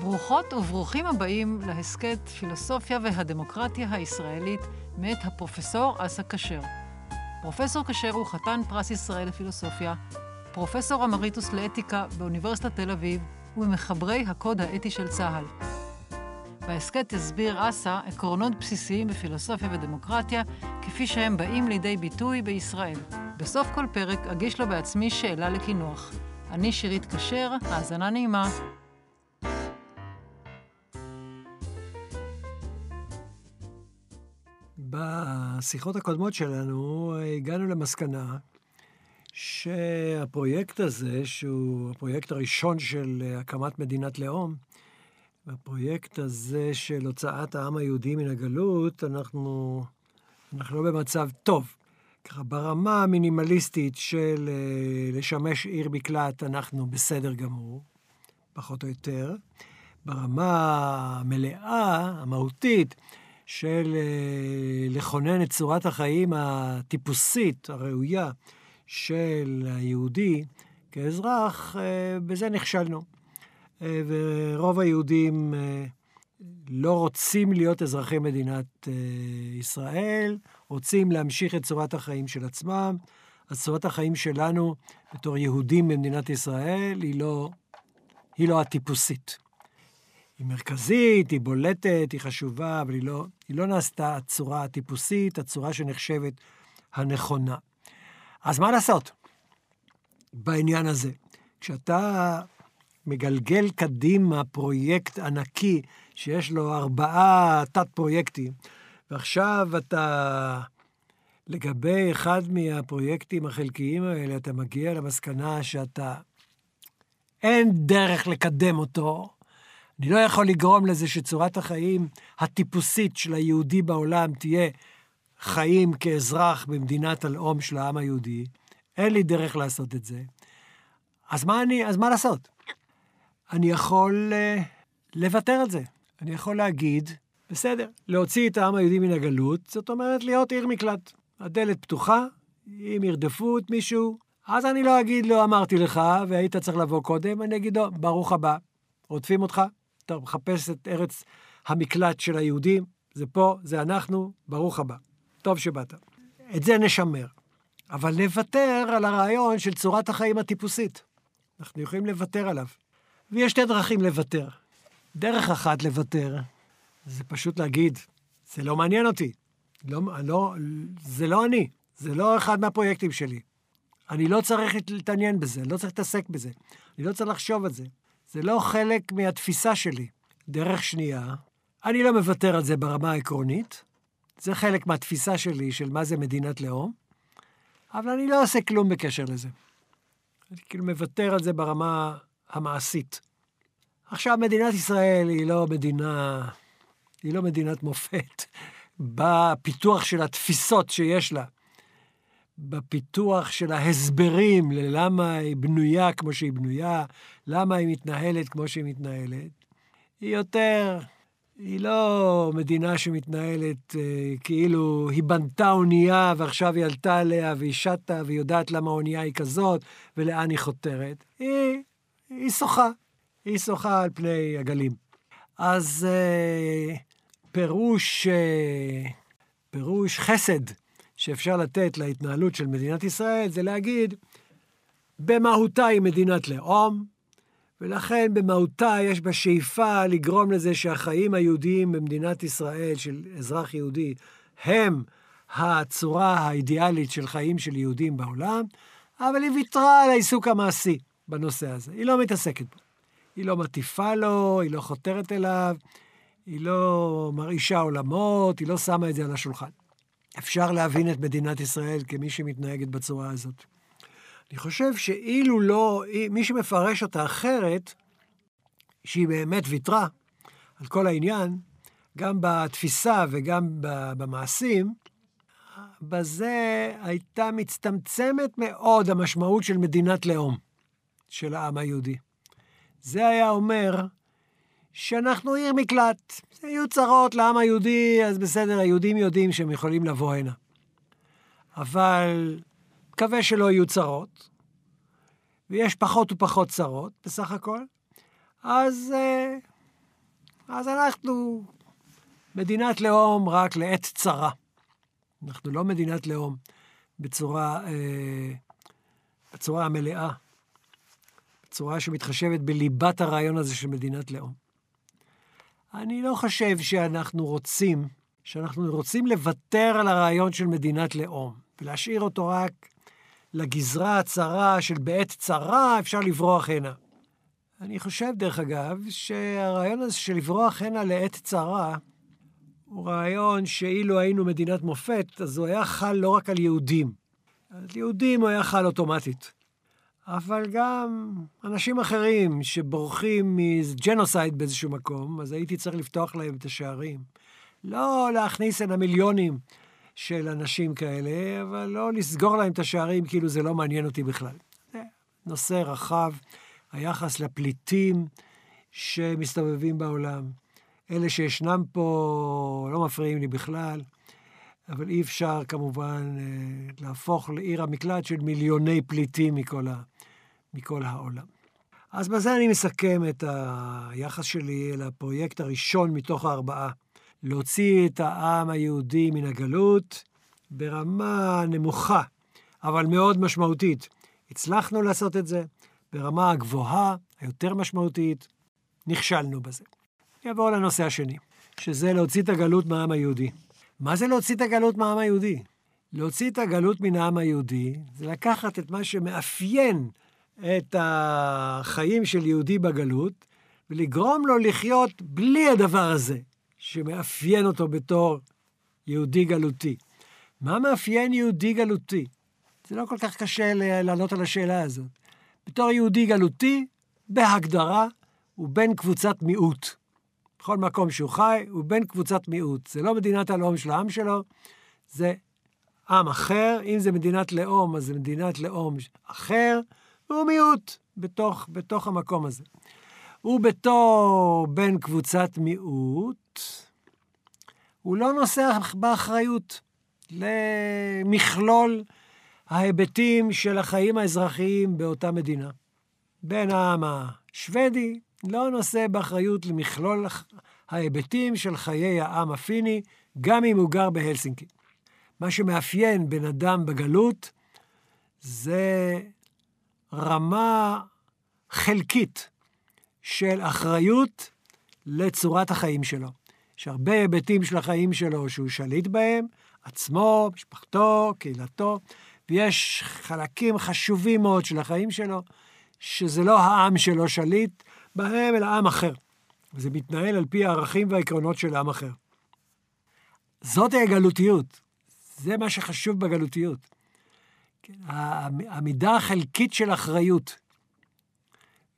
ברוכות וברוכים הבאים להסכת פילוסופיה והדמוקרטיה הישראלית מאת הפרופסור אסא כשר. פרופסור כשר הוא חתן פרס ישראל לפילוסופיה, פרופסור אמריטוס לאתיקה באוניברסיטת תל אביב וממחברי הקוד האתי של צה"ל. בהסכת יסביר אסא עקרונות בסיסיים בפילוסופיה ודמוקרטיה, כפי שהם באים לידי ביטוי בישראל. בסוף כל פרק אגיש לו בעצמי שאלה לקינוח. אני שירית כשר, האזנה נעימה. בשיחות הקודמות שלנו הגענו למסקנה שהפרויקט הזה, שהוא הפרויקט הראשון של הקמת מדינת לאום, בפרויקט הזה של הוצאת העם היהודי מן הגלות, אנחנו, אנחנו לא במצב טוב. ככה, ברמה המינימליסטית של uh, לשמש עיר מקלט, אנחנו בסדר גמור, פחות או יותר. ברמה המלאה, המהותית, של uh, לכונן את צורת החיים הטיפוסית, הראויה, של היהודי כאזרח, uh, בזה נכשלנו. Uh, ורוב היהודים לא רוצים להיות אזרחי מדינת ישראל, רוצים להמשיך את צורת החיים של עצמם. אז צורת החיים שלנו, בתור יהודים במדינת ישראל, היא לא, היא לא הטיפוסית. היא מרכזית, היא בולטת, היא חשובה, אבל היא לא, היא לא נעשתה הצורה הטיפוסית, הצורה שנחשבת הנכונה. אז מה לעשות בעניין הזה? כשאתה מגלגל קדימה פרויקט ענקי שיש לו ארבעה תת-פרויקטים, ועכשיו אתה, לגבי אחד מהפרויקטים החלקיים האלה, אתה מגיע למסקנה שאתה, אין דרך לקדם אותו. אני לא יכול לגרום לזה שצורת החיים הטיפוסית של היהודי בעולם תהיה חיים כאזרח במדינת הלאום של העם היהודי. אין לי דרך לעשות את זה. אז מה, אני, אז מה לעשות? אני יכול uh, לוותר על זה. אני יכול להגיד, בסדר, להוציא את העם היהודי מן הגלות, זאת אומרת להיות עיר מקלט. הדלת פתוחה, אם ירדפו את מישהו, אז אני לא אגיד לו, אמרתי לך, והיית צריך לבוא קודם, אני אגיד לו, ברוך הבא, רודפים אותך, אתה מחפש את ארץ המקלט של היהודים, זה פה, זה אנחנו, ברוך הבא. טוב שבאת. את זה נשמר. אבל נוותר על הרעיון של צורת החיים הטיפוסית. אנחנו יכולים לוותר עליו. ויש שתי דרכים לוותר. דרך אחת לוותר, זה פשוט להגיד, זה לא מעניין אותי. לא, לא, זה לא אני, זה לא אחד מהפרויקטים שלי. אני לא צריך להתעניין בזה, אני לא צריך להתעסק בזה. אני לא צריך לחשוב על זה. זה לא חלק מהתפיסה שלי. דרך שנייה, אני לא מוותר על זה ברמה העקרונית, זה חלק מהתפיסה שלי של מה זה מדינת לאום, אבל אני לא עושה כלום בקשר לזה. אני כאילו מוותר על זה ברמה המעשית. עכשיו, מדינת ישראל היא לא מדינה, היא לא מדינת מופת בפיתוח של התפיסות שיש לה, בפיתוח של ההסברים ללמה היא בנויה כמו שהיא בנויה, למה היא מתנהלת כמו שהיא מתנהלת. היא יותר, היא לא מדינה שמתנהלת אה, כאילו היא בנתה אונייה ועכשיו היא עלתה עליה והיא שטה והיא יודעת למה האונייה היא כזאת ולאן היא חותרת. היא, היא שוחה. היא שוחה על פני הגלים. אז אה, פירוש, אה, פירוש חסד שאפשר לתת להתנהלות של מדינת ישראל זה להגיד, במהותה היא מדינת לאום, ולכן במהותה יש בה שאיפה לגרום לזה שהחיים היהודיים במדינת ישראל, של אזרח יהודי, הם הצורה האידיאלית של חיים של יהודים בעולם, אבל היא ויתרה על העיסוק המעשי בנושא הזה. היא לא מתעסקת בו. היא לא מטיפה לו, היא לא חותרת אליו, היא לא מרעישה עולמות, היא לא שמה את זה על השולחן. אפשר להבין את מדינת ישראל כמי שמתנהגת בצורה הזאת. אני חושב שאילו לא, מי שמפרש אותה אחרת, שהיא באמת ויתרה על כל העניין, גם בתפיסה וגם במעשים, בזה הייתה מצטמצמת מאוד המשמעות של מדינת לאום של העם היהודי. זה היה אומר שאנחנו עיר מקלט. היו צרות לעם היהודי, אז בסדר, היהודים יודעים שהם יכולים לבוא הנה. אבל מקווה שלא יהיו צרות, ויש פחות ופחות צרות בסך הכל, אז uh, אז אנחנו מדינת לאום רק לעת צרה. אנחנו לא מדינת לאום בצורה, אה, בצורה המלאה, בצורה שמתחשבת בליבת הרעיון הזה של מדינת לאום. אני לא חושב שאנחנו רוצים, שאנחנו רוצים לוותר על הרעיון של מדינת לאום, ולהשאיר אותו רק לגזרה הצרה של בעת צרה אפשר לברוח הנה. אני חושב, דרך אגב, שהרעיון הזה של לברוח הנה לעת צרה, הוא רעיון שאילו היינו מדינת מופת, אז הוא היה חל לא רק על יהודים. על יהודים הוא היה חל אוטומטית. אבל גם אנשים אחרים שבורחים מג'נוסייד באיזשהו מקום, אז הייתי צריך לפתוח להם את השערים. לא להכניס הנה מיליונים של אנשים כאלה, אבל לא לסגור להם את השערים כאילו זה לא מעניין אותי בכלל. זה נושא רחב, היחס לפליטים שמסתובבים בעולם. אלה שישנם פה לא מפריעים לי בכלל, אבל אי אפשר כמובן אה, להפוך לעיר המקלט של מיליוני פליטים מכל, ה, מכל העולם. אז בזה אני מסכם את היחס שלי אל הפרויקט הראשון מתוך הארבעה, להוציא את העם היהודי מן הגלות ברמה נמוכה, אבל מאוד משמעותית. הצלחנו לעשות את זה ברמה הגבוהה, היותר משמעותית, נכשלנו בזה. נעבור לנושא השני, שזה להוציא את הגלות מהעם היהודי. מה זה להוציא את הגלות מהעם היהודי? להוציא את הגלות מן העם היהודי זה לקחת את מה שמאפיין את החיים של יהודי בגלות ולגרום לו לחיות בלי הדבר הזה שמאפיין אותו בתור יהודי גלותי. מה מאפיין יהודי גלותי? זה לא כל כך קשה לענות על השאלה הזאת. בתור יהודי גלותי, בהגדרה, הוא בן קבוצת מיעוט. בכל מקום שהוא חי, הוא בן קבוצת מיעוט. זה לא מדינת הלאום של העם שלו, זה עם אחר. אם זה מדינת לאום, אז זה מדינת לאום אחר, והוא מיעוט בתוך, בתוך המקום הזה. הוא בתור בן קבוצת מיעוט, הוא לא נושא באחריות למכלול ההיבטים של החיים האזרחיים באותה מדינה. בן העם השוודי לא נושא באחריות למכלול ההיבטים של חיי העם הפיני, גם אם הוא גר בהלסינקי. מה שמאפיין בן אדם בגלות זה רמה חלקית של אחריות לצורת החיים שלו. יש הרבה היבטים של החיים שלו שהוא שליט בהם, עצמו, משפחתו, קהילתו, ויש חלקים חשובים מאוד של החיים שלו, שזה לא העם שלו שליט בהם, אלא עם אחר. וזה מתנהל על פי הערכים והעקרונות של עם אחר. זאת הגלותיות. זה מה שחשוב בגלותיות. כן, המידה החלקית של אחריות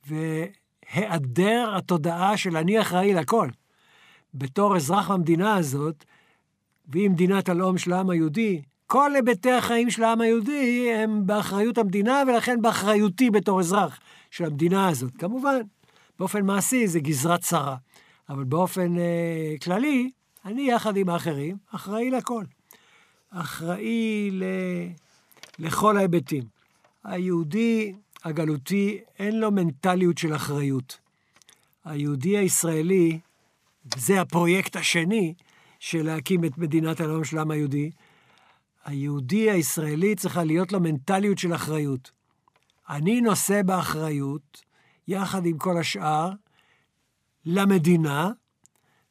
והיעדר התודעה של אני אחראי לכל. בתור אזרח המדינה הזאת, והיא מדינת הלאום של העם היהודי, כל היבטי החיים של העם היהודי הם באחריות המדינה, ולכן באחריותי בתור אזרח של המדינה הזאת. כמובן, באופן מעשי זה גזרת צרה, אבל באופן אה, כללי, אני יחד עם האחרים אחראי לכל. אחראי ל... לכל ההיבטים. היהודי הגלותי, אין לו מנטליות של אחריות. היהודי הישראלי, זה הפרויקט השני של להקים את מדינת הלאום של העם היהודי, היהודי הישראלי צריכה להיות לו מנטליות של אחריות. אני נושא באחריות, יחד עם כל השאר, למדינה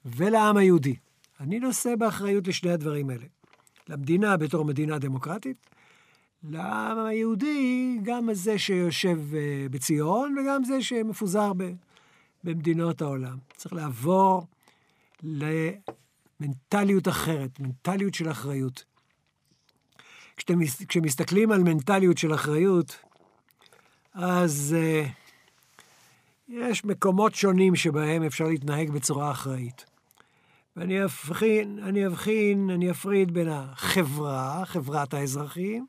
ולעם היהודי. אני נושא באחריות לשני הדברים האלה. למדינה בתור מדינה דמוקרטית, לעם היהודי, גם זה שיושב אה, בציון וגם זה שמפוזר במדינות העולם. צריך לעבור למנטליות אחרת, מנטליות של אחריות. כשאתם, כשמסתכלים על מנטליות של אחריות, אז uh, יש מקומות שונים שבהם אפשר להתנהג בצורה אחראית. ואני אבחין, אני אבחין, אני אפריד בין החברה, חברת האזרחים,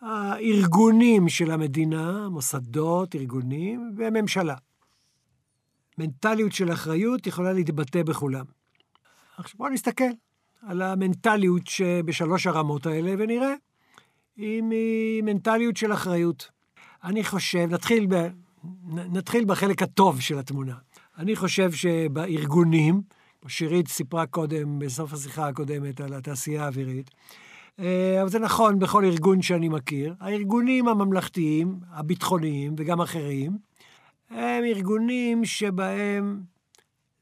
הארגונים של המדינה, מוסדות, ארגונים, והממשלה. מנטליות של אחריות יכולה להתבטא בכולם. עכשיו בואו נסתכל. על המנטליות שבשלוש הרמות האלה, ונראה אם היא מנטליות של אחריות. אני חושב, נתחיל, ב, נתחיל בחלק הטוב של התמונה. אני חושב שבארגונים, שירית סיפרה קודם, בסוף השיחה הקודמת, על התעשייה האווירית, אה, אבל זה נכון בכל ארגון שאני מכיר. הארגונים הממלכתיים, הביטחוניים וגם אחרים, הם ארגונים שבהם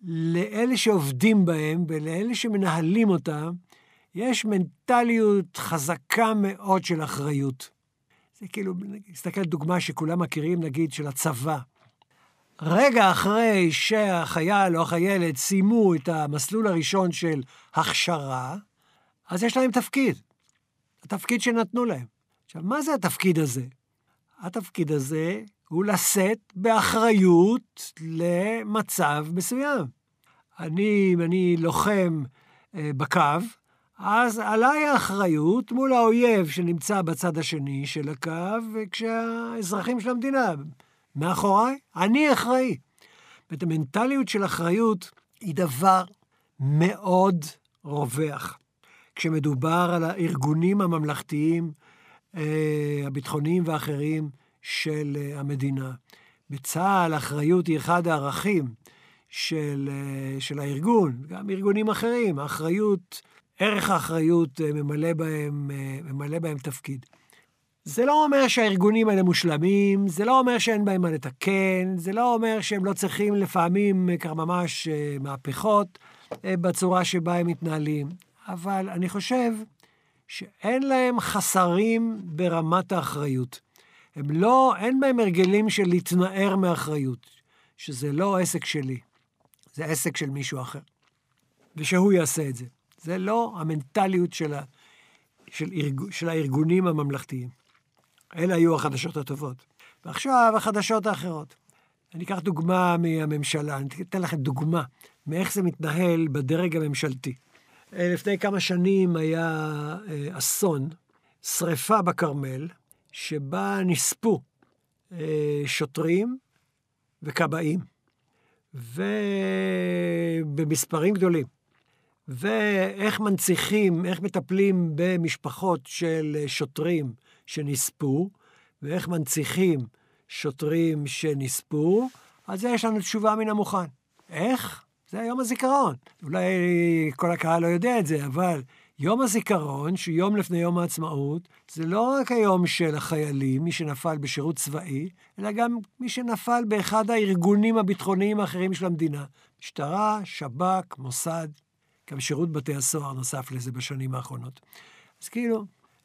לאלה שעובדים בהם ולאלה שמנהלים אותם, יש מנטליות חזקה מאוד של אחריות. זה כאילו, נסתכל על דוגמה שכולם מכירים, נגיד, של הצבא. רגע אחרי שהחייל או החיילת סיימו את המסלול הראשון של הכשרה, אז יש להם תפקיד. התפקיד שנתנו להם. עכשיו, מה זה התפקיד הזה? התפקיד הזה הוא לשאת באחריות למצב מסוים. אני, אם אני לוחם אה, בקו, אז עליי האחריות מול האויב שנמצא בצד השני של הקו, וכשהאזרחים של המדינה מאחוריי, אני אחראי. ואת המנטליות של אחריות היא דבר מאוד רווח. כשמדובר על הארגונים הממלכתיים, אה, הביטחוניים ואחרים של אה, המדינה. בצה"ל אחריות היא אחד הערכים של, אה, של הארגון, גם ארגונים אחרים. האחריות, ערך האחריות ממלא בהם, ממלא בהם תפקיד. זה לא אומר שהארגונים האלה מושלמים, זה לא אומר שאין בהם מה לתקן, זה לא אומר שהם לא צריכים לפעמים ככה ממש מהפכות בצורה שבה הם מתנהלים. אבל אני חושב שאין להם חסרים ברמת האחריות. הם לא, אין בהם הרגלים של להתנער מאחריות, שזה לא עסק שלי, זה עסק של מישהו אחר. ושהוא יעשה את זה. זה לא המנטליות של, ה, של, ארג, של הארגונים הממלכתיים. אלה היו החדשות הטובות. ועכשיו החדשות האחרות. אני אקח דוגמה מהממשלה, אני אתן לכם דוגמה מאיך זה מתנהל בדרג הממשלתי. אה, לפני כמה שנים היה אה, אסון, שריפה בכרמל, שבה נספו אה, שוטרים וכבאים, ובמספרים גדולים. ואיך מנציחים, איך מטפלים במשפחות של שוטרים שנספו, ואיך מנציחים שוטרים שנספו, זה יש לנו תשובה מן המוכן. איך? זה יום הזיכרון. אולי כל הקהל לא יודע את זה, אבל יום הזיכרון, שהוא יום לפני יום העצמאות, זה לא רק היום של החיילים, מי שנפל בשירות צבאי, אלא גם מי שנפל באחד הארגונים הביטחוניים האחרים של המדינה. משטרה, שב"כ, מוסד, גם שירות בתי הסוהר נוסף לזה בשנים האחרונות. אז כאילו,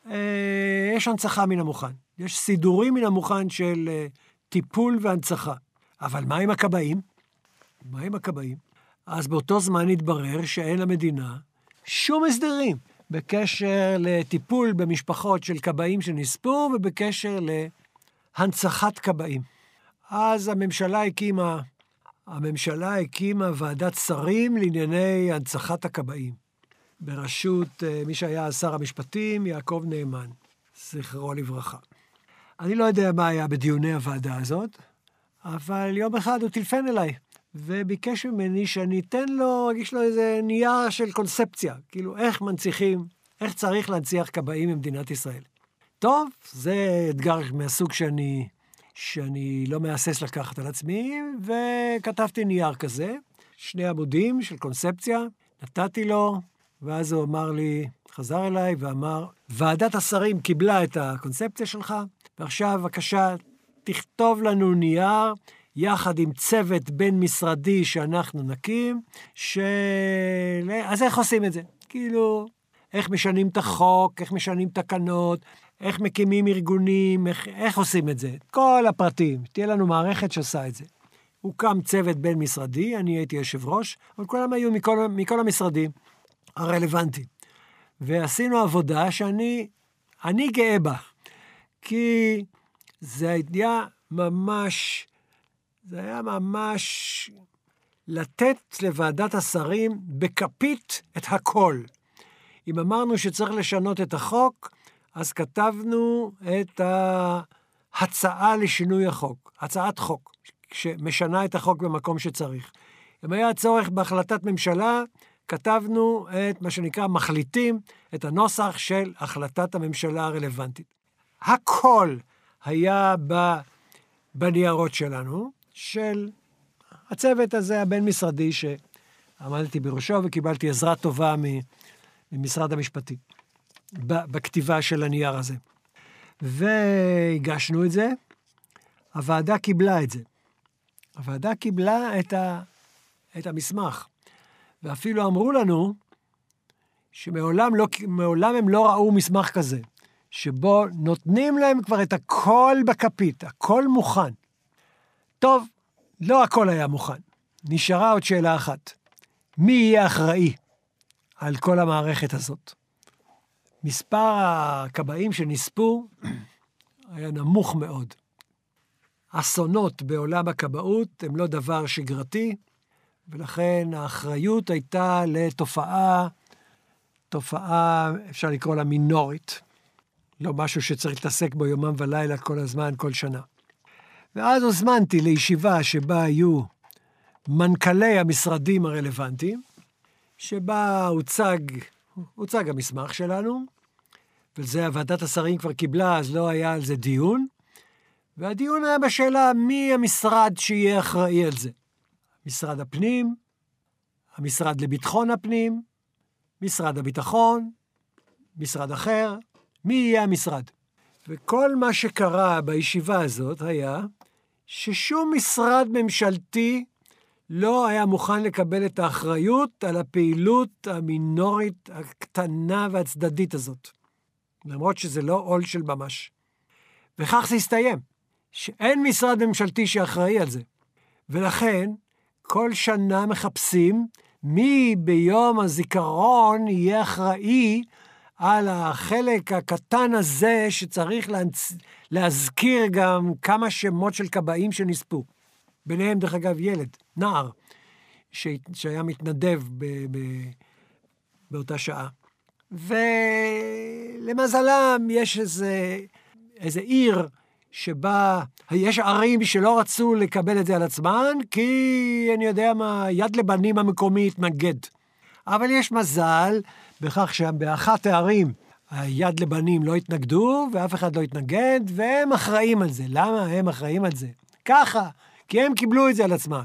אה, יש הנצחה מן המוכן. יש סידורים מן המוכן של אה, טיפול והנצחה. אבל מה עם הכבאים? מה עם הכבאים? אז באותו זמן התברר שאין למדינה שום הסדרים בקשר לטיפול במשפחות של כבאים שנספו ובקשר להנצחת כבאים. אז הממשלה הקימה, הממשלה הקימה ועדת שרים לענייני הנצחת הכבאים, בראשות אה, מי שהיה שר המשפטים, יעקב נאמן, זכרו לברכה. אני לא יודע מה היה בדיוני הוועדה הזאת, אבל יום אחד הוא טלפן אליי. וביקש ממני שאני אתן לו, אגיש לו איזה נייר של קונספציה, כאילו איך מנציחים, איך צריך להנציח כבאים במדינת ישראל. טוב, זה אתגר מהסוג שאני, שאני לא מהסס לקחת על עצמי, וכתבתי נייר כזה, שני עמודים של קונספציה, נתתי לו, ואז הוא אמר לי, חזר אליי ואמר, ועדת השרים קיבלה את הקונספציה שלך, ועכשיו בבקשה, תכתוב לנו נייר יחד עם צוות בין-משרדי שאנחנו נקים, של... אז איך עושים את זה? כאילו, איך משנים את החוק, איך משנים תקנות, איך מקימים ארגונים, איך, איך עושים את זה. כל הפרטים, תהיה לנו מערכת שעושה את זה. הוקם צוות בין-משרדי, אני הייתי יושב ראש, אבל כולם היו מכל, מכל המשרדים הרלוונטיים. ועשינו עבודה שאני אני גאה בה, כי זה היה ממש זה היה ממש לתת לוועדת השרים בכפית את הכל. אם אמרנו שצריך לשנות את החוק, אז כתבנו את ההצעה לשינוי החוק, הצעת חוק, שמשנה את החוק במקום שצריך. אם היה צורך בהחלטת ממשלה, כתבנו את מה שנקרא מחליטים, את הנוסח של החלטת הממשלה הרלוונטית. הכל היה בניירות שלנו, של הצוות הזה הבין-משרדי שעמדתי בראשו וקיבלתי עזרה טובה ממשרד המשפטים בכתיבה של הנייר הזה. והגשנו את זה, הוועדה קיבלה את זה. הוועדה קיבלה את, ה, את המסמך, ואפילו אמרו לנו שמעולם לא, הם לא ראו מסמך כזה, שבו נותנים להם כבר את הכל בכפית, הכל מוכן. טוב, לא הכל היה מוכן. נשארה עוד שאלה אחת. מי יהיה אחראי על כל המערכת הזאת? מספר הכבאים שנספו היה נמוך מאוד. אסונות בעולם הכבאות הם לא דבר שגרתי, ולכן האחריות הייתה לתופעה, תופעה, אפשר לקרוא לה מינורית. לא משהו שצריך להתעסק בו יומם ולילה כל הזמן, כל שנה. ואז הוזמנתי לישיבה שבה היו מנכ"לי המשרדים הרלוונטיים, שבה הוצג, הוצג המסמך שלנו, וזה ועדת השרים כבר קיבלה, אז לא היה על זה דיון. והדיון היה בשאלה מי המשרד שיהיה אחראי על זה. משרד הפנים, המשרד לביטחון הפנים, משרד הביטחון, משרד אחר, מי יהיה המשרד. וכל מה שקרה בישיבה הזאת היה ששום משרד ממשלתי לא היה מוכן לקבל את האחריות על הפעילות המינורית, הקטנה והצדדית הזאת. למרות שזה לא עול של ממש. וכך זה הסתיים, שאין משרד ממשלתי שאחראי על זה. ולכן, כל שנה מחפשים מי ביום הזיכרון יהיה אחראי על החלק הקטן הזה שצריך להנצ... להזכיר גם כמה שמות של כבאים שנספו. ביניהם, דרך אגב, ילד, נער, ש... שהיה מתנדב ב... ב... באותה שעה. ולמזלם, יש איזה, איזה עיר שבה יש ערים שלא רצו לקבל את זה על עצמן, כי אני יודע מה, יד לבנים המקומי התנגד. אבל יש מזל בכך שבאחת הערים היד לבנים לא התנגדו, ואף אחד לא התנגד, והם אחראים על זה. למה הם אחראים על זה? ככה, כי הם קיבלו את זה על עצמם.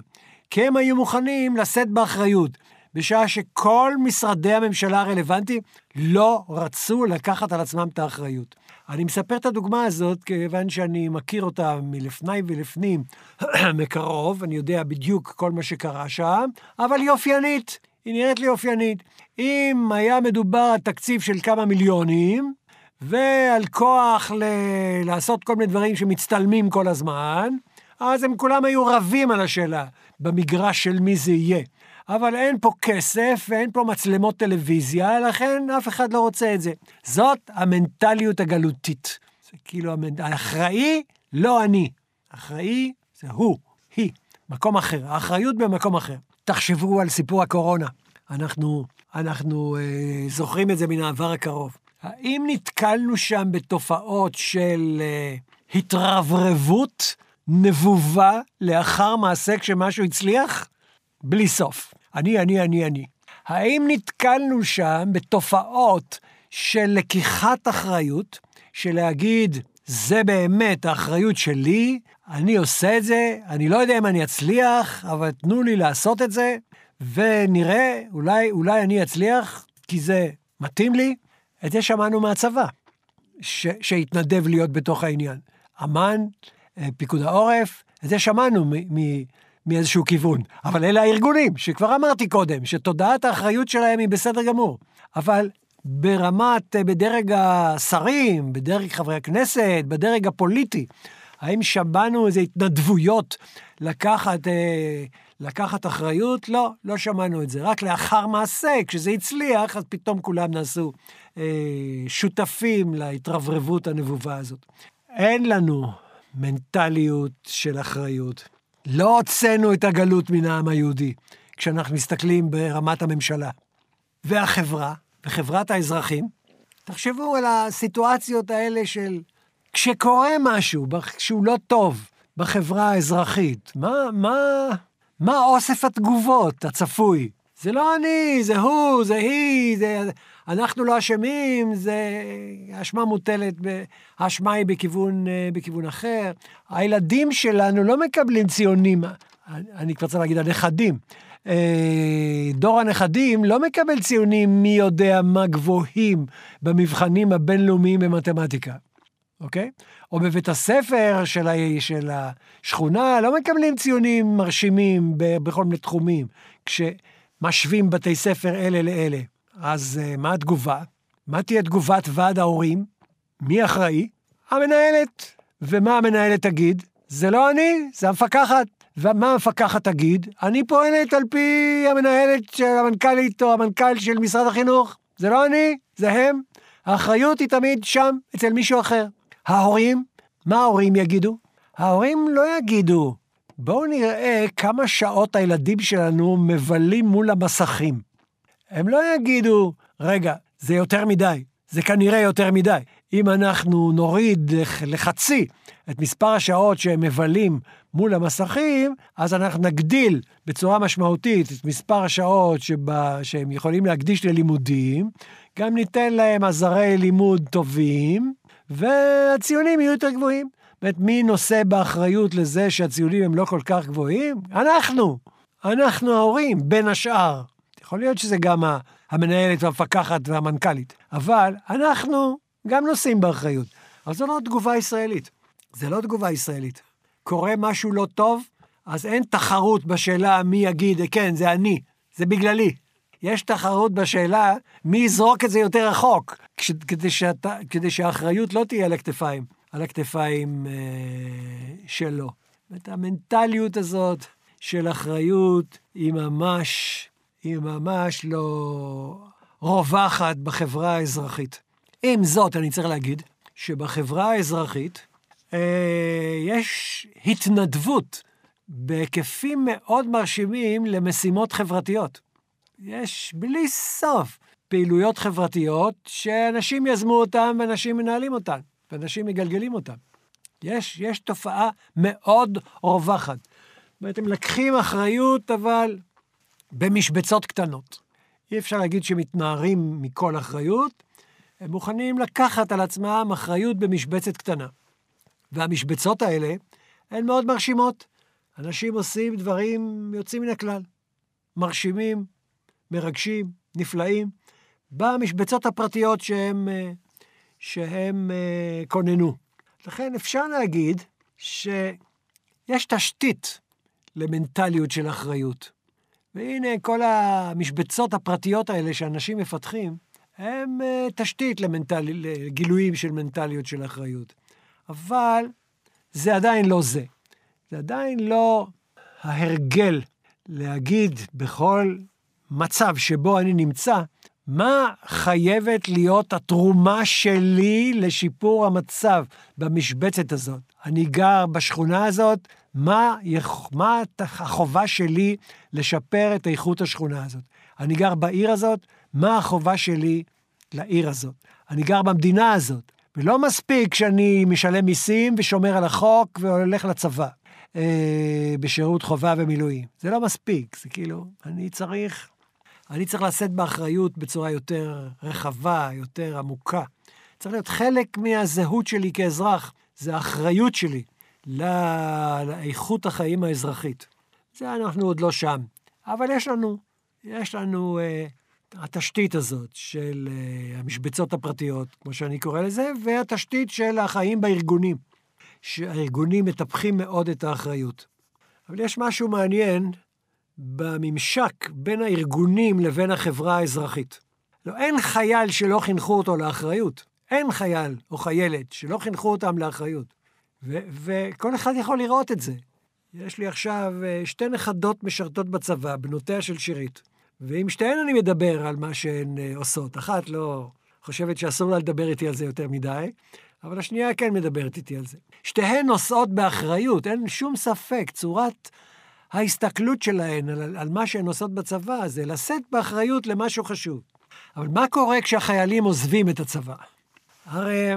כי הם היו מוכנים לשאת באחריות. בשעה שכל משרדי הממשלה הרלוונטיים לא רצו לקחת על עצמם את האחריות. אני מספר את הדוגמה הזאת כיוון שאני מכיר אותה מלפני ולפנים מקרוב, אני יודע בדיוק כל מה שקרה שם, אבל היא אופיינית, היא נראית לי אופיינית. אם היה מדובר על תקציב של כמה מיליונים, ועל כוח ל- לעשות כל מיני דברים שמצטלמים כל הזמן, אז הם כולם היו רבים על השאלה, במגרש של מי זה יהיה. אבל אין פה כסף ואין פה מצלמות טלוויזיה, לכן אף אחד לא רוצה את זה. זאת המנטליות הגלותית. זה כאילו, האחראי, לא אני. אחראי זה הוא, היא, מקום אחר. האחריות במקום אחר. תחשבו על סיפור הקורונה. אנחנו, אנחנו אה, זוכרים את זה מן העבר הקרוב. האם נתקלנו שם בתופעות של אה, התרברבות נבובה לאחר מעשה כשמשהו הצליח? בלי סוף. אני, אני, אני, אני. האם נתקלנו שם בתופעות של לקיחת אחריות, של להגיד, זה באמת האחריות שלי, אני עושה את זה, אני לא יודע אם אני אצליח, אבל תנו לי לעשות את זה, ונראה, אולי, אולי אני אצליח, כי זה מתאים לי. את זה שמענו מהצבא, ש, שהתנדב להיות בתוך העניין. אמ"ן, פיקוד העורף, את זה שמענו מאיזשהו כיוון. אבל אלה הארגונים, שכבר אמרתי קודם, שתודעת האחריות שלהם היא בסדר גמור. אבל ברמת, אה, בדרג השרים, בדרג חברי הכנסת, בדרג הפוליטי, האם שמענו איזה התנדבויות לקחת, אה, לקחת אחריות? לא, לא שמענו את זה. רק לאחר מעשה, כשזה הצליח, אז פתאום כולם נעשו אה, שותפים להתרברבות הנבובה הזאת. אין לנו מנטליות של אחריות. לא הוצאנו את הגלות מן העם היהודי, כשאנחנו מסתכלים ברמת הממשלה. והחברה, וחברת האזרחים, תחשבו על הסיטואציות האלה של כשקורה משהו שהוא לא טוב בחברה האזרחי, מה, מה, מה אוסף התגובות הצפוי? זה לא אני, זה הוא, זה היא, זה... אנחנו לא אשמים, זה... האשמה מוטלת, האשמה היא בכיוון, בכיוון אחר. הילדים שלנו לא מקבלים ציונים אני כבר צריך להגיד הנכדים. אה, דור הנכדים לא מקבל ציונים מי יודע מה גבוהים במבחנים הבינלאומיים במתמטיקה, אוקיי? או בבית הספר של, ה, של השכונה לא מקבלים ציונים מרשימים בכל מיני תחומים, כשמשווים בתי ספר אלה לאלה. אז אה, מה התגובה? מה תהיה תגובת ועד ההורים? מי אחראי? המנהלת. ומה המנהלת תגיד? זה לא אני, זה המפקחת. ומה המפקחת תגיד? אני פועלת על פי המנהלת של המנכ"לית או המנכ"ל של משרד החינוך. זה לא אני, זה הם. האחריות היא תמיד שם, אצל מישהו אחר. ההורים, מה ההורים יגידו? ההורים לא יגידו, בואו נראה כמה שעות הילדים שלנו מבלים מול המסכים. הם לא יגידו, רגע, זה יותר מדי, זה כנראה יותר מדי. אם אנחנו נוריד לחצי את מספר השעות שהם מבלים מול המסכים, אז אנחנו נגדיל בצורה משמעותית את מספר השעות שבה, שהם יכולים להקדיש ללימודים, גם ניתן להם עזרי לימוד טובים, והציונים יהיו יותר גבוהים. זאת אומרת, מי נושא באחריות לזה שהציונים הם לא כל כך גבוהים? אנחנו. אנחנו ההורים, בין השאר. יכול להיות שזה גם המנהלת והמפקחת והמנכ"לית, אבל אנחנו גם נושאים באחריות. אבל זו לא תגובה ישראלית. זה לא תגובה ישראלית. קורה משהו לא טוב, אז אין תחרות בשאלה מי יגיד, כן, זה אני, זה בגללי. יש תחרות בשאלה מי יזרוק את זה יותר רחוק, כש, כדי, שאתה, כדי שהאחריות לא תהיה על הכתפיים, על הכתפיים אה, שלו. זאת המנטליות הזאת של אחריות היא ממש, היא ממש לא רווחת בחברה האזרחית. עם זאת, אני צריך להגיד שבחברה האזרחית אה, יש התנדבות בהיקפים מאוד מרשימים למשימות חברתיות. יש בלי סוף פעילויות חברתיות שאנשים יזמו אותן ואנשים מנהלים אותן, ואנשים מגלגלים אותן. יש, יש תופעה מאוד רווחת. זאת אומרת, הם לקחים אחריות, אבל במשבצות קטנות. אי אפשר להגיד שמתנערים מכל אחריות, הם מוכנים לקחת על עצמם אחריות במשבצת קטנה. והמשבצות האלה הן מאוד מרשימות. אנשים עושים דברים יוצאים מן הכלל. מרשימים, מרגשים, נפלאים, במשבצות הפרטיות שהם, אה, שהם אה, כוננו. לכן אפשר להגיד שיש תשתית למנטליות של אחריות. והנה, כל המשבצות הפרטיות האלה שאנשים מפתחים, הם אה, תשתית למנטל... לגילויים של מנטליות של אחריות. אבל זה עדיין לא זה. זה עדיין לא ההרגל להגיד בכל מצב שבו אני נמצא, מה חייבת להיות התרומה שלי לשיפור המצב במשבצת הזאת? אני גר בשכונה הזאת, מה, מה החובה שלי לשפר את איכות השכונה הזאת? אני גר בעיר הזאת, מה החובה שלי לעיר הזאת? אני גר במדינה הזאת, ולא מספיק שאני משלם מיסים ושומר על החוק והולך לצבא אה, בשירות חובה ומילואים. זה לא מספיק, זה כאילו, אני צריך, אני צריך לשאת באחריות בצורה יותר רחבה, יותר עמוקה. צריך להיות חלק מהזהות שלי כאזרח, זה האחריות שלי לאיכות החיים האזרחית. זה אנחנו עוד לא שם, אבל יש לנו, יש לנו אה, התשתית הזאת של uh, המשבצות הפרטיות, כמו שאני קורא לזה, והתשתית של החיים בארגונים, שהארגונים מטפחים מאוד את האחריות. אבל יש משהו מעניין בממשק בין הארגונים לבין החברה האזרחית. לא, אין חייל שלא חינכו אותו לאחריות. אין חייל או חיילת שלא חינכו אותם לאחריות. וכל אחד יכול לראות את זה. יש לי עכשיו אה, שתי נכדות משרתות בצבא, בנותיה של שירית. ועם שתיהן אני מדבר על מה שהן אה, עושות. אחת לא חושבת שאסור לה לדבר איתי על זה יותר מדי, אבל השנייה כן מדברת איתי על זה. שתיהן נושאות באחריות, אין שום ספק, צורת ההסתכלות שלהן על, על מה שהן עושות בצבא זה לשאת באחריות למשהו חשוב. אבל מה קורה כשהחיילים עוזבים את הצבא? הרי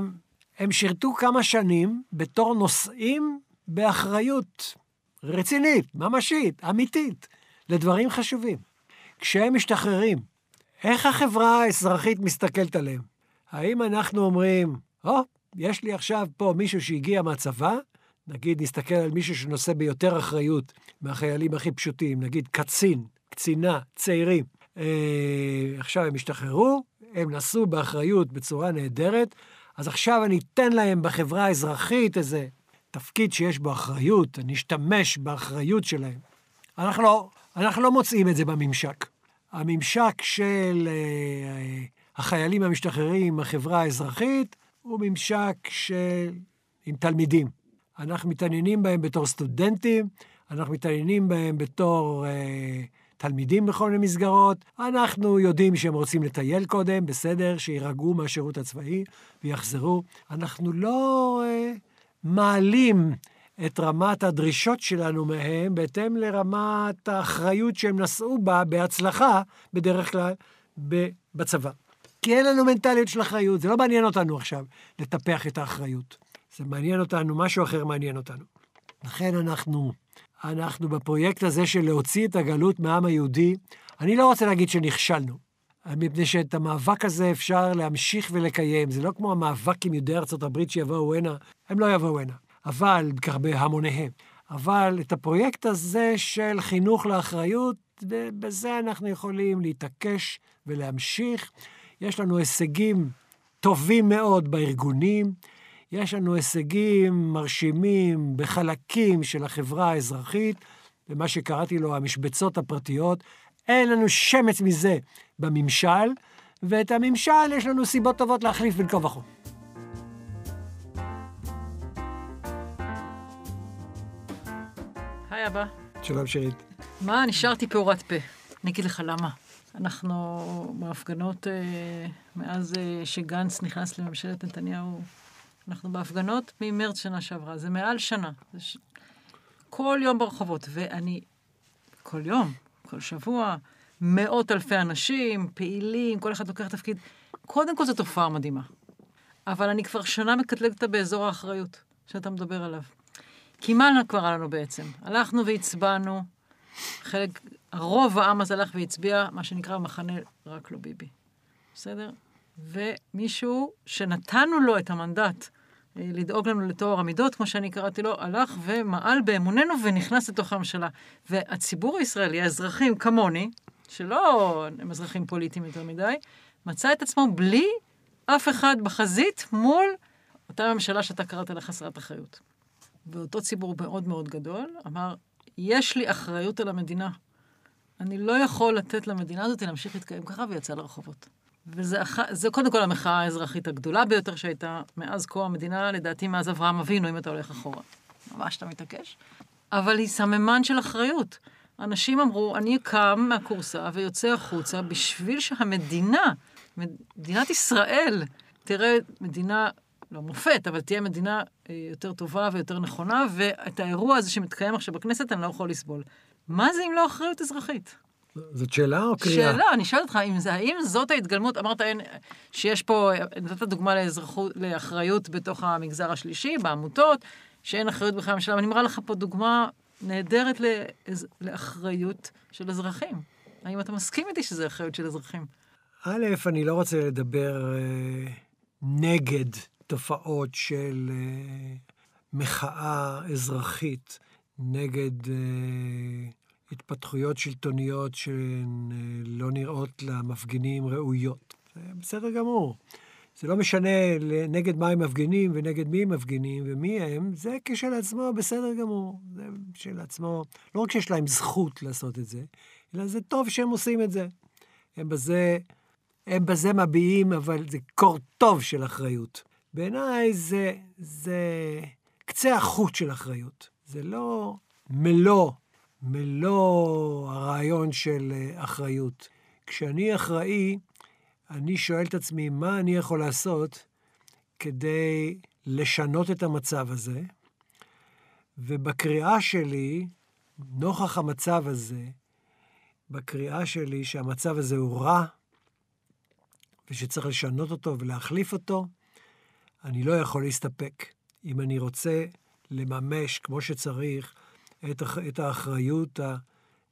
הם שירתו כמה שנים בתור נושאים באחריות רצינית, ממשית, אמיתית, לדברים חשובים. כשהם משתחררים, איך החברה האזרחית מסתכלת עליהם? האם אנחנו אומרים, או, oh, יש לי עכשיו פה מישהו שהגיע מהצבא, נגיד, נסתכל על מישהו שנושא ביותר אחריות מהחיילים הכי פשוטים, נגיד קצין, קצינה, צעירים. אה, עכשיו הם השתחררו, הם נשאו באחריות בצורה נהדרת, אז עכשיו אני אתן להם בחברה האזרחית איזה תפקיד שיש בו אחריות, אני אשתמש באחריות שלהם. אנחנו לא, אנחנו לא מוצאים את זה בממשק. הממשק של אה, החיילים המשתחררים עם החברה האזרחית הוא ממשק של... עם תלמידים. אנחנו מתעניינים בהם בתור סטודנטים, אנחנו מתעניינים בהם בתור אה, תלמידים בכל מיני מסגרות. אנחנו יודעים שהם רוצים לטייל קודם, בסדר, שיירגעו מהשירות הצבאי ויחזרו. אנחנו לא אה, מעלים את רמת הדרישות שלנו מהם בהתאם לרמת האחריות שהם נשאו בה בהצלחה, בדרך כלל, בצבא. כי אין לנו מנטליות של אחריות, זה לא מעניין אותנו עכשיו לטפח את האחריות. זה מעניין אותנו, משהו אחר מעניין אותנו. לכן אנחנו, אנחנו בפרויקט הזה של להוציא את הגלות מהעם היהודי, אני לא רוצה להגיד שנכשלנו, מפני שאת המאבק הזה אפשר להמשיך ולקיים. זה לא כמו המאבק עם יהודי ארצות הברית שיבואו הנה, הם לא יבואו הנה, אבל, בהמוניהם. אבל את הפרויקט הזה של חינוך לאחריות, בזה אנחנו יכולים להתעקש ולהמשיך. יש לנו הישגים טובים מאוד בארגונים, יש לנו הישגים מרשימים בחלקים של החברה האזרחית, במה שקראתי לו המשבצות הפרטיות. אין לנו שמץ מזה בממשל, ואת הממשל יש לנו סיבות טובות להחליף בין כה וכה. היי אבא. שלום שירית. מה, נשארתי פעורת פה. אני אגיד לך למה. אנחנו בהפגנות, אה, מאז אה, שגנץ נכנס לממשלת נתניהו, אנחנו בהפגנות ממרץ שנה שעברה, זה מעל שנה. זה ש... כל יום ברחובות, ואני, כל יום, כל שבוע, מאות אלפי אנשים, פעילים, כל אחד לוקח תפקיד. קודם כל זו תופעה מדהימה. אבל אני כבר שנה מקטלגת באזור האחריות שאתה מדבר עליו. כי מה קרה לנו בעצם? הלכנו והצבענו, חלק, הרוב העם הזה הלך והצביע, מה שנקרא מחנה רק לא ביבי. בסדר? ומישהו שנתנו לו את המנדט לדאוג לנו לטוהר המידות, כמו שאני קראתי לו, הלך ומעל באמוננו ונכנס לתוך הממשלה. והציבור הישראלי, האזרחים כמוני, שלא הם אזרחים פוליטיים יותר מדי, מצא את עצמו בלי אף אחד בחזית מול אותה ממשלה שאתה קראת לה חסרת אחריות. ואותו ציבור מאוד מאוד גדול אמר, יש לי אחריות על המדינה. אני לא יכול לתת למדינה הזאת להמשיך להתקיים ככה, ויצא לרחובות. וזה קודם כל המחאה האזרחית הגדולה ביותר שהייתה מאז קום המדינה, לדעתי מאז אברהם אבינו, אם אתה הולך אחורה. ממש אתה מתעקש. אבל היא סממן של אחריות. אנשים אמרו, אני קם מהכורסה ויוצא החוצה בשביל שהמדינה, מדינת ישראל, תראה מדינה, לא מופת, אבל תהיה מדינה אה, יותר טובה ויותר נכונה, ואת האירוע הזה שמתקיים עכשיו בכנסת אני לא יכול לסבול. מה זה אם לא אחריות אזרחית? זאת שאלה או קריאה? שאלה, אני שואלת אותך, אם, זה, האם זאת ההתגלמות, אמרת אין, שיש פה, נתת דוגמה לאזרחות, לאחריות בתוך המגזר השלישי, בעמותות, שאין אחריות בכלל בממשלה, ואני מראה לך פה דוגמה נהדרת לאז, לאחריות של אזרחים. האם אתה מסכים איתי שזה אחריות של אזרחים? א', אני לא רוצה לדבר אה, נגד תופעות של אה, מחאה אזרחית, נגד... אה, התפתחויות שלטוניות שהן אה, נראות למפגינים ראויות. זה בסדר גמור. זה לא משנה נגד מה הם מפגינים ונגד מי הם מפגינים ומי הם, זה כשלעצמו בסדר גמור. זה כשלעצמו, לא רק שיש להם זכות לעשות את זה, אלא זה טוב שהם עושים את זה. הם בזה, הם בזה מביעים, אבל זה קור טוב של אחריות. בעיניי זה, זה קצה החוט של אחריות. זה לא מלוא מלוא הרעיון של אה, אחריות. כשאני אחראי, אני שואל את עצמי, מה אני יכול לעשות כדי לשנות את המצב הזה? ובקריאה שלי, נוכח המצב הזה, בקריאה שלי שהמצב הזה הוא רע, ושצריך לשנות אותו ולהחליף אותו, אני לא יכול להסתפק. אם אני רוצה לממש כמו שצריך את, את האחריות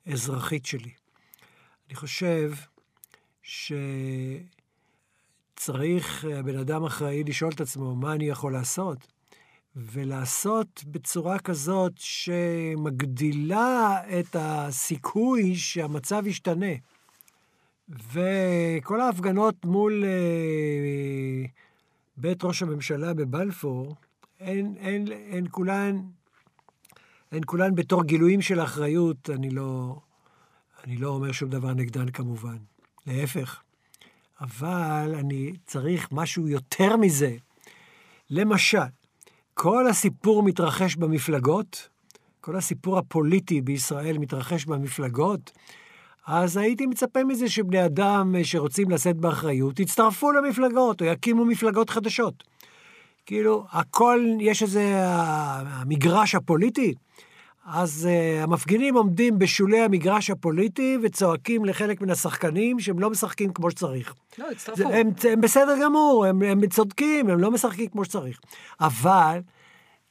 האזרחית שלי. אני חושב שצריך הבן אדם אחראי לשאול את עצמו מה אני יכול לעשות, ולעשות בצורה כזאת שמגדילה את הסיכוי שהמצב ישתנה. וכל ההפגנות מול אה, בית ראש הממשלה בבלפור, הן, כולן, הן כולן בתור גילויים של אחריות, אני לא, אני לא אומר שום דבר נגדן כמובן, להפך. אבל אני צריך משהו יותר מזה. למשל, כל הסיפור מתרחש במפלגות, כל הסיפור הפוליטי בישראל מתרחש במפלגות, אז הייתי מצפה מזה שבני אדם שרוצים לשאת באחריות יצטרפו למפלגות או יקימו מפלגות חדשות. כאילו, הכל, יש איזה המגרש הפוליטי, אז uh, המפגינים עומדים בשולי המגרש הפוליטי וצועקים לחלק מן השחקנים שהם לא משחקים כמו שצריך. לא, הצטרפו. הם, הם בסדר גמור, הם, הם צודקים, הם לא משחקים כמו שצריך. אבל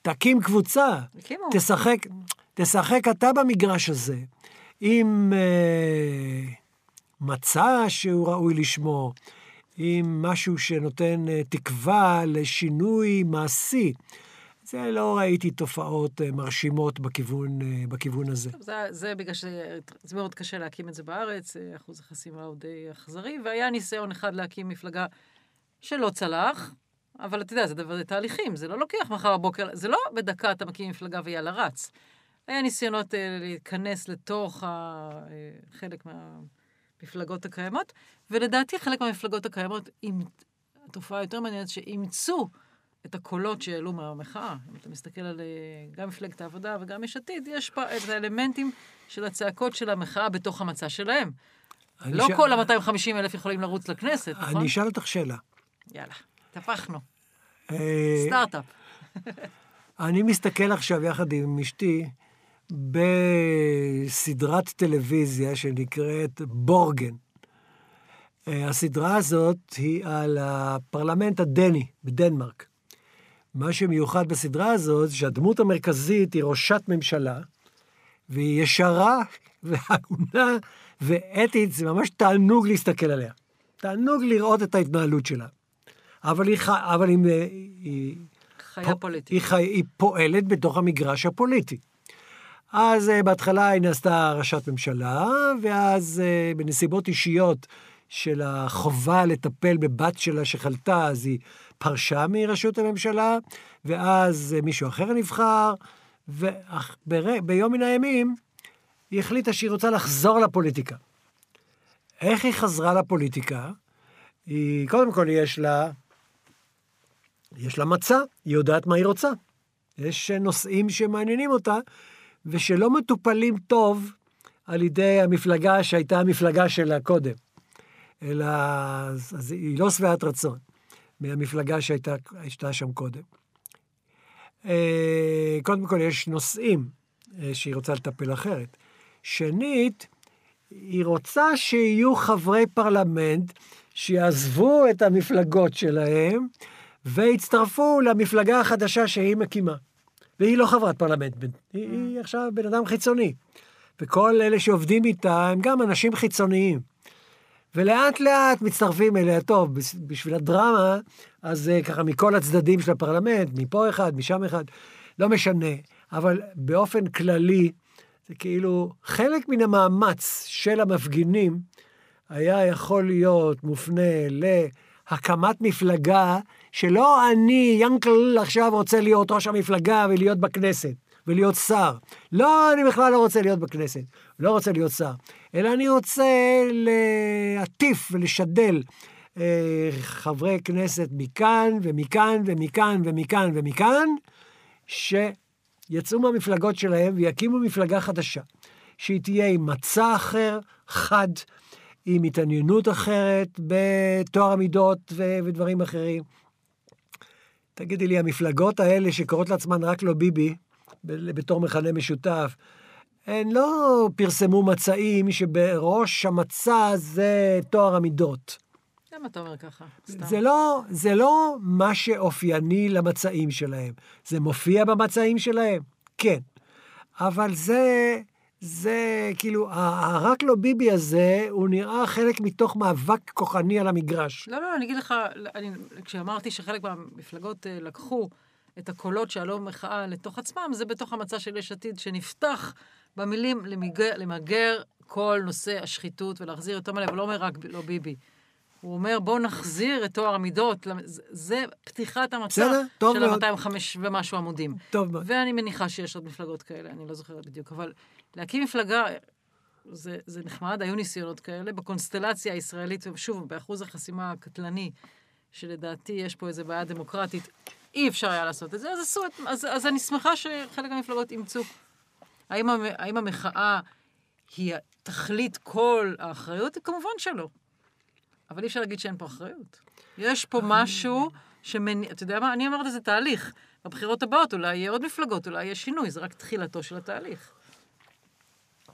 תקים קבוצה, הקימו. תשחק, תשחק אתה במגרש הזה, עם uh, מצע שהוא ראוי לשמו, עם משהו שנותן uh, תקווה לשינוי מעשי. זה לא ראיתי תופעות uh, מרשימות בכיוון, uh, בכיוון הזה. זה, זה בגלל שזה מאוד קשה להקים את זה בארץ, אחוז החסימה הוא די אכזרי, והיה ניסיון אחד להקים מפלגה שלא צלח, אבל אתה יודע, זה דבר, זה תהליכים, זה לא לוקח מחר בבוקר, זה לא בדקה אתה מקים מפלגה ויאללה רץ. היה ניסיונות אה, להיכנס לתוך אה, חלק מהמפלגות הקיימות, ולדעתי חלק מהמפלגות הקיימות, עם, התופעה היותר מעניינת, שאימצו את הקולות שהעלו מהמחאה. אם אתה מסתכל על אה, גם מפלגת העבודה וגם יש עתיד, יש פה את האלמנטים של הצעקות של המחאה בתוך המצע שלהם. לא ש... כל ה-250 אלף יכולים לרוץ לכנסת, נכון? אני אשאל אותך שאלה. יאללה, טפחנו. אה, סטארט-אפ. אני מסתכל עכשיו יחד עם אשתי בסדרת טלוויזיה שנקראת בורגן. אה, הסדרה הזאת היא על הפרלמנט הדני בדנמרק. מה שמיוחד בסדרה הזאת, שהדמות המרכזית היא ראשת ממשלה, והיא ישרה והגונה ואתית, זה ממש תענוג להסתכל עליה. תענוג לראות את ההתנהלות שלה. אבל היא, אבל היא, היא, חיה פ... פוליטית. היא, חי... היא פועלת בתוך המגרש הפוליטי. אז uh, בהתחלה היא נעשתה ראשת ממשלה, ואז uh, בנסיבות אישיות של החובה לטפל בבת שלה שחלתה, אז היא פרשה מראשות הממשלה, ואז uh, מישהו אחר נבחר, וביום מן הימים היא החליטה שהיא רוצה לחזור לפוליטיקה. איך היא חזרה לפוליטיקה? היא, קודם כל יש לה יש לה מצע, היא יודעת מה היא רוצה. יש נושאים שמעניינים אותה, ושלא מטופלים טוב על ידי המפלגה שהייתה המפלגה שלה קודם. אלא, אז היא לא שבעת רצון מהמפלגה שהייתה, שהייתה שם קודם. אה, קודם כל, יש נושאים אה, שהיא רוצה לטפל אחרת. שנית, היא רוצה שיהיו חברי פרלמנט שיעזבו את המפלגות שלהם והצטרפו למפלגה החדשה שהיא מקימה. והיא לא חברת פרלמנט, היא, היא עכשיו בן אדם חיצוני. וכל אלה שעובדים איתה הם גם אנשים חיצוניים. ולאט לאט מצטרפים אליה. טוב, בשביל הדרמה, אז זה ככה מכל הצדדים של הפרלמנט, מפה אחד, משם אחד, לא משנה. אבל באופן כללי, זה כאילו חלק מן המאמץ של המפגינים היה יכול להיות מופנה להקמת מפלגה שלא אני, ינקל, עכשיו רוצה להיות ראש המפלגה ולהיות בכנסת, ולהיות שר. לא, אני בכלל לא רוצה להיות בכנסת, לא רוצה להיות שר. אלא אני רוצה להטיף ולשדל אה, חברי כנסת מכאן ומכאן ומכאן ומכאן ומכאן, שיצאו מהמפלגות שלהם ויקימו מפלגה חדשה, שהיא תהיה עם מצע אחר, חד, עם התעניינות אחרת בטוהר המידות ודברים אחרים. תגידי לי, המפלגות האלה שקוראות לעצמן רק לא ביבי, בתור מכנה משותף, הן לא פרסמו מצעים שבראש המצע זה טוהר המידות. למה אתה אומר ככה? זה לא, זה לא מה שאופייני למצעים שלהם. זה מופיע במצעים שלהם? כן. אבל זה, זה כאילו, הרק לא ביבי הזה, הוא נראה חלק מתוך מאבק כוחני על המגרש. לא, לא, אני אגיד לך, אני, כשאמרתי שחלק מהמפלגות אה, לקחו את הקולות שעלו מחאה לתוך עצמם, זה בתוך המצע של יש עתיד, שנפתח במילים למגר, למגר כל נושא השחיתות ולהחזיר יותר מלא, אבל לא אומר רק לא ביבי. הוא אומר, בואו נחזיר את טוהר המידות. זה, פתיחת המצע בסדר, של מאוד. ה-205 ומשהו עמודים. טוב מאוד. ואני מניחה שיש עוד מפלגות כאלה, אני לא זוכרת בדיוק, אבל להקים מפלגה, זה, זה נחמד, היו ניסיונות כאלה. בקונסטלציה הישראלית, ושוב, באחוז החסימה הקטלני, שלדעתי יש פה איזו בעיה דמוקרטית, אי אפשר היה לעשות את זה, אז עשו את... אז, אז אני שמחה שחלק מהמפלגות אימצו. האם, המ- האם המחאה היא תכלית כל האחריות? כמובן שלא. אבל אי אפשר להגיד שאין פה אחריות. יש פה משהו שמניע... אתה יודע מה? אני אומרת, זה תהליך. בבחירות הבאות אולי יהיה עוד מפלגות, אולי יהיה שינוי, זה רק תחילתו של התהליך.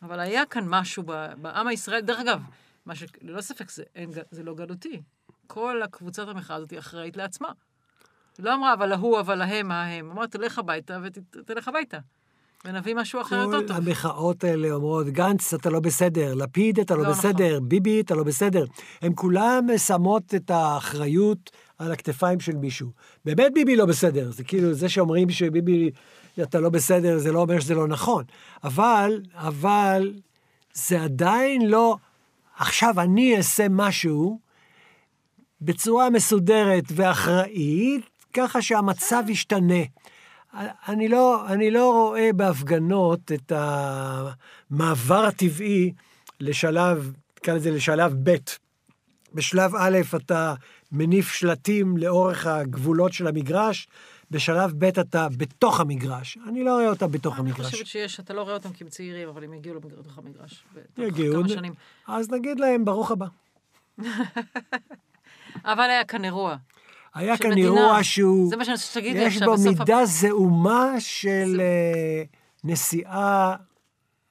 אבל היה כאן משהו בעם הישראלי, דרך אגב, מה שללא ספק זה, אין, זה לא גלותי. כל הקבוצת המחאה הזאת היא אחראית לעצמה. היא לא אמרה, אבל ההוא, אבל ההם, ההם. אמרה, תלך הביתה ותלך הביתה. ונביא משהו אחר יותר כל טוב. המחאות האלה אומרות, גנץ, אתה לא בסדר, לפיד, אתה לא, לא בסדר, ביבי, אתה לא בסדר. הן כולן שמות את האחריות על הכתפיים של מישהו. באמת ביבי לא בסדר, זה כאילו, זה שאומרים שביבי, אתה לא בסדר, זה לא אומר שזה לא נכון. אבל, אבל, זה עדיין לא, עכשיו אני אעשה משהו בצורה מסודרת ואחראית, ככה שהמצב ישתנה. אני לא, אני לא רואה בהפגנות את המעבר הטבעי לשלב, נקרא לזה לשלב ב'. בשלב א' אתה מניף שלטים לאורך הגבולות של המגרש, בשלב ב' אתה בתוך המגרש. אני לא רואה אותה בתוך אני המגרש. חושבת שיש, אתה לא רואה אותם כי הם צעירים, אבל הם יגיעו לתוך המגרש. יגיעו, כמה שנים. אז נגיד להם, ברוך הבא. אבל היה כאן אירוע. היה כאן מדינה. אירוע שהוא, זה מה שאני רוצה שתגידי יש עכשיו, בו בסוף מידה זעומה של אה, נשיאה,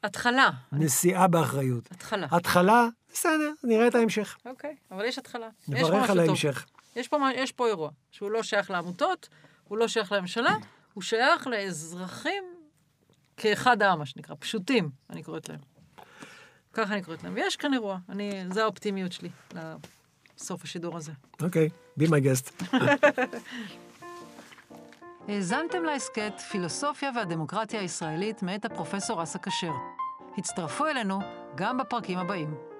התחלה. נשיאה באחריות. התחלה. התחלה, בסדר, נראה את ההמשך. אוקיי, אבל יש התחלה. יש נברך על. ההמשך. יש פה, יש פה אירוע, שהוא לא שייך לעמותות, הוא לא שייך לממשלה, הוא שייך לאזרחים כאחד העם, מה שנקרא, פשוטים, אני קוראת להם. ככה אני קוראת להם. ויש כאן אירוע, אני, זה האופטימיות שלי לסוף השידור הזה. אוקיי, be my guest. האזנתם להסכת פילוסופיה והדמוקרטיה הישראלית מאת הפרופסור אסא כשר. הצטרפו אלינו גם בפרקים הבאים.